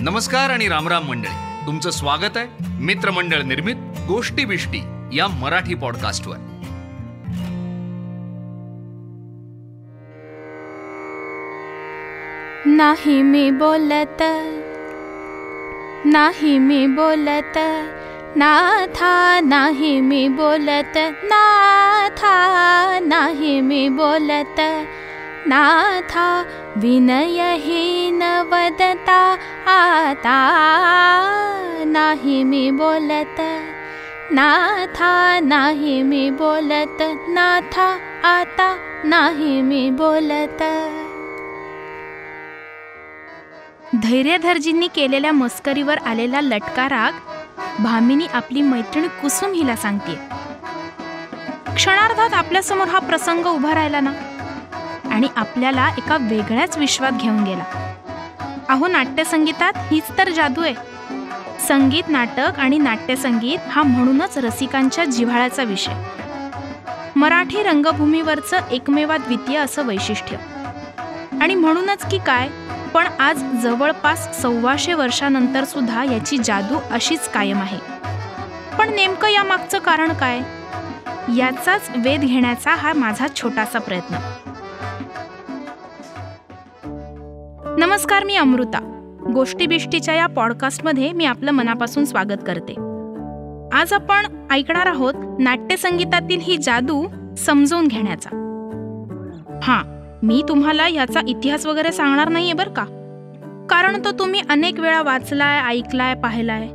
नमस्कार आणि रामराम मंडळी. तुमचं स्वागत आहे मित्रमंडळ निर्मित गोष्टी बिष्टी या मराठी पॉडकास्टवर नाही मी बोलत नाही मी बोलत नाथा नाही मी बोलत नाथा नाही मी बोलत नाथा विनयहीन वदता आता नाही मी बोलत. नाथा नाही मी बोलत. नाथा आता नाही मी बोलत. धैर्यधरजींनी केलेल्या मस्करीवर आलेला लटका राग भामिनी आपली मैत्रीण कुसुम हिला सांगते. क्षणार्धात आपल्यासमोर हा प्रसंग उभा राहिला ना? आणि आपल्याला एका वेगळ्याच विश्वात घेऊन गेला. अहो नाट्यसंगीतात हीच तर जादू आहे. संगीत नाटक आणि नाट्यसंगीत हा म्हणूनच रसिकांच्या जिव्हाळ्याचा विषय. मराठी रंगभूमीवरचं एकमेवाद्वितीय असं वैशिष्ट्य. आणि म्हणूनच की काय पण आज जवळपास सव्वाशे वर्षानंतर सुद्धा याची जादू अशीच कायम आहे. पण नेमकं या मागचं कारण काय? याचाच वेध घेण्याचा हा माझा छोटासा प्रयत्न. नमस्कार मी अमृता. गोष्टी बिष्टीच्या या पॉडकास्टमध्ये मी आपलं मनापासून स्वागत करते. आज आपण ऐकणार आहोत नाट्यसंगीतातील ही जादू समजून घेण्याचा. हां मी तुम्हाला याचा इतिहास वगैरे सांगणार नाहीये बरं का? कारण तो तुम्ही अनेक वेळा वाचलाय ऐकलाय पाहिलाय.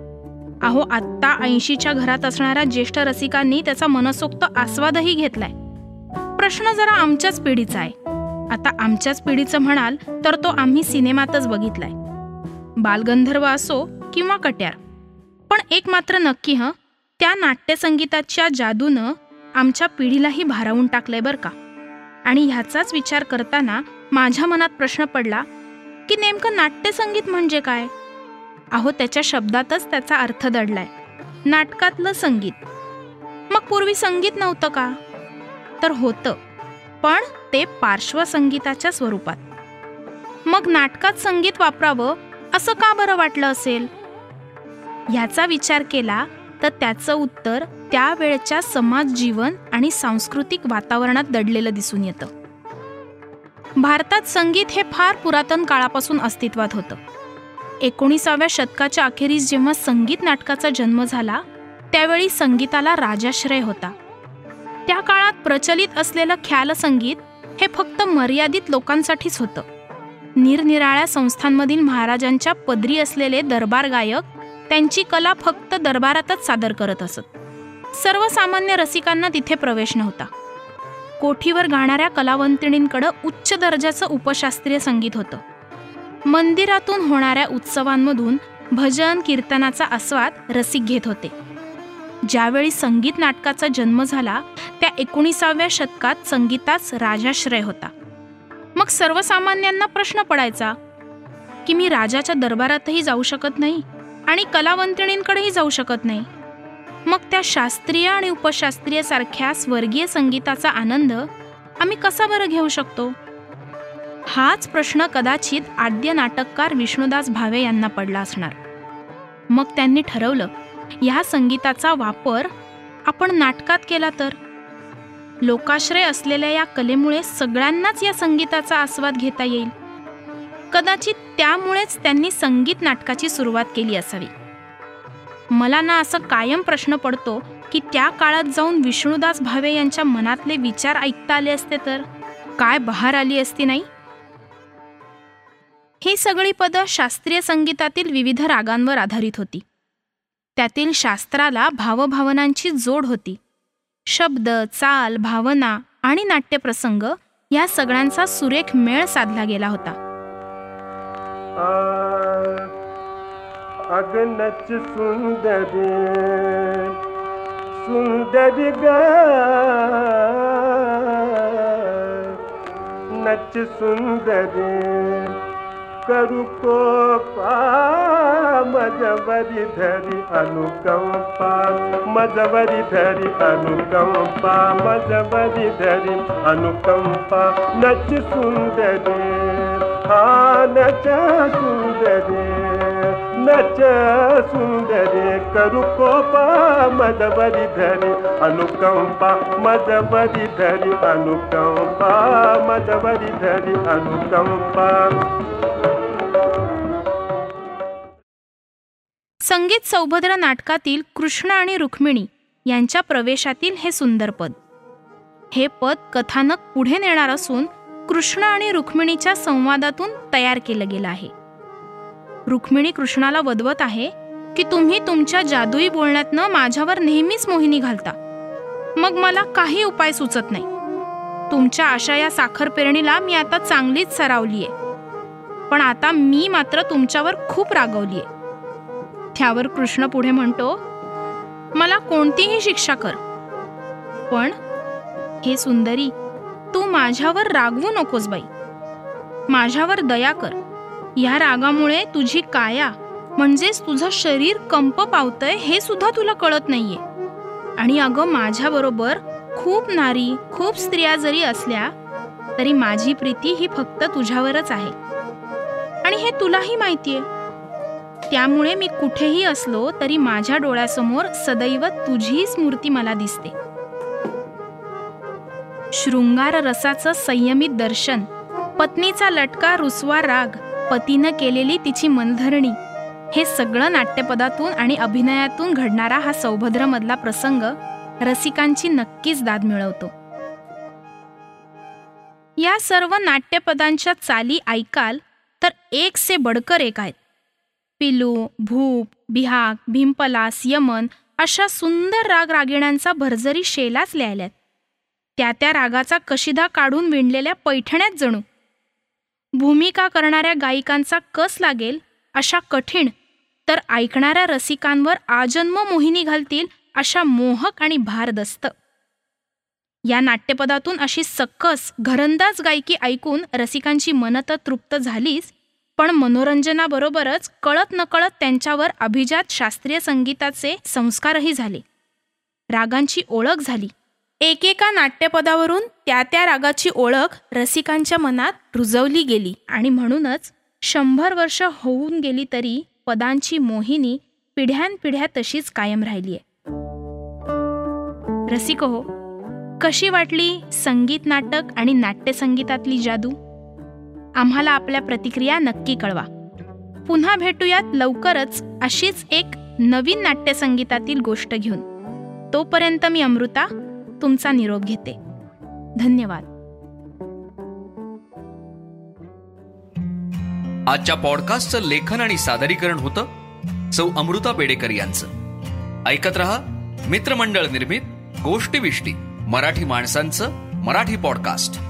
अहो आत्ता ऐंशीच्या घरात असणाऱ्या ज्येष्ठ रसिकांनी त्याचा मनसोक्त आस्वादही घेतलाय. प्रश्न जरा आमच्याच पिढीचा आहे. आता आमच्याच पिढीचं म्हणाल तर तो आम्ही सिनेमातच बघितलाय. बालगंधर्व असो किंवा कट्यार. पण एक मात्र नक्की हं? त्या नाट्यसंगीताच्या जादूनं आमच्या पिढीलाही भारावून टाकलंय बरं का? आणि ह्याचाच विचार करताना माझ्या मनात प्रश्न पडला की नेमकं नाट्यसंगीत म्हणजे काय? अहो त्याच्या शब्दातच त्याचा अर्थ दडलाय. नाटकातलं संगीत. मग पूर्वी संगीत नव्हतं का? तर होतं. पण ते पार्श्वसंगीताच्या स्वरूपात. मग नाटकात संगीत वापरावं असं का बरं वाटलं असेल? ह्याचा विचार केला तर त्याचं उत्तर त्यावेळच्या समाज जीवन आणि सांस्कृतिक वातावरणात दडलेलं दिसून येतं. भारतात संगीत हे फार पुरातन काळापासून अस्तित्वात होतं. एकोणीसाव्या शतकाच्या अखेरीस जेव्हा संगीत नाटकाचा जन्म झाला त्यावेळी संगीताला राजाश्रय होता. त्या काळात प्रचलित असलेलं ख्याल संगीत हे फक्त मर्यादित लोकांसाठीच होतं. निरनिराळ्या संस्थांमधील महाराजांच्या पदरी असलेले दरबार गायक त्यांची कला फक्त दरबारातच सादर करत असत. सर्वसामान्य रसिकांना तिथे प्रवेश नव्हता. कोठीवर गाणाऱ्या कलावंतिणींकडं उच्च दर्जाचं उपशास्त्रीय संगीत होतं. मंदिरातून होणाऱ्या उत्सवांमधून भजन कीर्तनाचा आस्वाद रसिक घेत होते. ज्यावेळी संगीत नाटकाचा जन्म झाला त्या एकोणीसाव्या शतकात संगीताच राजाश्रय होता. मग सर्वसामान्यांना प्रश्न पडायचा की मी राजाच्या दरबारातही जाऊ शकत नाही आणि कलावंतिणींकडेही जाऊ शकत नाही? मग त्या शास्त्रीय आणि उपशास्त्रीय सारख्या स्वर्गीय संगीताचा आनंद आम्ही कसा बरं घेऊ शकतो? हाच प्रश्न कदाचित आद्य नाटककार विष्णुदास भावे यांना पडला असणार. मग त्यांनी ठरवलं ह्या संगीताचा वापर आपण नाटकात केला तर? लोकाश्रय असलेल्या या कलेमुळे सगळ्यांनाच या संगीताचा आस्वाद घेता येईल. कदाचित त्यामुळेच त्यांनी संगीत नाटकाची सुरुवात केली असावी. मला ना असं कायम प्रश्न पडतो की त्या काळात जाऊन विष्णुदास भावे यांच्या मनातले विचार ऐकता आले असते तर? काय बहार आली असती नाही? ही सगळी पदं शास्त्रीय संगीतातील विविध रागांवर आधारित होती. त्यातील शास्त्राला भावभावनांची जोड होती. शब्द चाल भावना आणि नाट्यप्रसंग या सगळ्यांचा सुरेख मेळ साधला गेला होता. अगनच सुंदरी सुंदरी ग. नच सुंदरी करू कोपा मजवरी धरी अनुकंपा मजवरी धरी अनुकंपा मजवरी धरी अनुकंपा नच सुंदरी हा नच सुंदरी नच सुंदरी करू कोपा मजबरी धरी अनुकंपा मजबरी धरी अनुकंपा मजबरी धरी अनुकंपा संगीत सौभद्र नाटकातील कृष्ण आणि रुक्मिणी यांच्या प्रवेशातील हे सुंदर पद. हे पद कथानक पुढे नेणार असून कृष्ण आणि रुक्मिणीच्या संवादातून तयार केलं गेलं आहे. रुक्मिणी कृष्णाला वदवत आहे की तुम्ही तुमच्या जादुई बोलण्यातनं माझ्यावर नेहमीच मोहिनी घालता. मग मला काही उपाय सुचत नाही. तुमच्या अशा या साखर पेरणीला मी आता चांगलीच सरावलीये. पण आता मी मात्र तुमच्यावर खूप रागवलीये. त्यावर कृष्ण पुढे म्हणतो मला कोणतीही शिक्षा कर. पण हे सुंदरी तू माझ्यावर रागवू नकोस बाई. माझ्यावर दया कर. या रागामुळे तुझी काया म्हणजेच तुझं शरीर कंप पावतंय हे सुद्धा तुला कळत नाहीये. आणि अगं माझ्याबरोबर खूप नारी खूप स्त्रिया जरी असल्या तरी माझी प्रीती ही फक्त तुझ्यावरच आहे. आणि हे तुलाही माहितीये. त्यामुळे मी कुठेही असलो तरी माझ्या डोळ्यासमोर सदैव तुझी मूर्ती मला दिसते. शृंगार रसाचं संयमित दर्शन पत्नीचा लटका रुसवा राग पतीनं केलेली तिची मनधरणी हे सगळं नाट्यपदातून आणि अभिनयातून घडणारा हा सौभद्रमधला प्रसंग रसिकांची नक्कीच दाद मिळवतो. या सर्व नाट्यपदांच्या चाली ऐकाल तर एक से बडकर एक आहेत. पिलू भूप बिहाग भीमपलास यमन अशा सुंदर राग रागिण्यांचा भरजरी शेलाच लिहायल्यात. त्या त्या रागाचा कशिदा काढून विणलेल्या पैठण्यात जणू. भूमिका करणाऱ्या गायिकांचा कस लागेल अशा कठीण तर ऐकणाऱ्या रसिकांवर आजन्म मोहिनी घालतील अशा मोहक आणि भारदस्त. या नाट्यपदातून अशी सक्कस घरंदाज गायकी ऐकून रसिकांची मन तर तृप्त झालीच पण मनोरंजनाबरोबरच कळत नकळत त्यांच्यावर अभिजात शास्त्रीय संगीताचे संस्कारही झाले. रागांची ओळख झाली. एकेका नाट्यपदावरून त्या त्या रागाची ओळख रसिकांच्या मनात रुजवली गेली आणि म्हणूनच शंभर वर्ष होऊन गेली तरी पदांची मोहिनी पिढ्यानपिढ्या तशीच कायम राहिली आहे रसिक हो कशी वाटली संगीत नाटक आणि नाट्यसंगीतातली जादू? आम्हाला आपल्या प्रतिक्रिया नक्की कळवा. पुन्हा भेटूयात लवकरच अशीच एक नवीन नाट्यसंगीतातील गोष्ट घेऊन. तोपर्यंत मी अमृता तुमचा निरोप घेते. धन्यवाद. आजच्या पॉडकास्टचं लेखन आणि सादरीकरण होतं सौ अमृता बेडेकर यांचं. ऐकत रहा मित्रमंडळ निर्मित गोष्टीविष्टी मराठी माणसांचं मराठी पॉडकास्ट.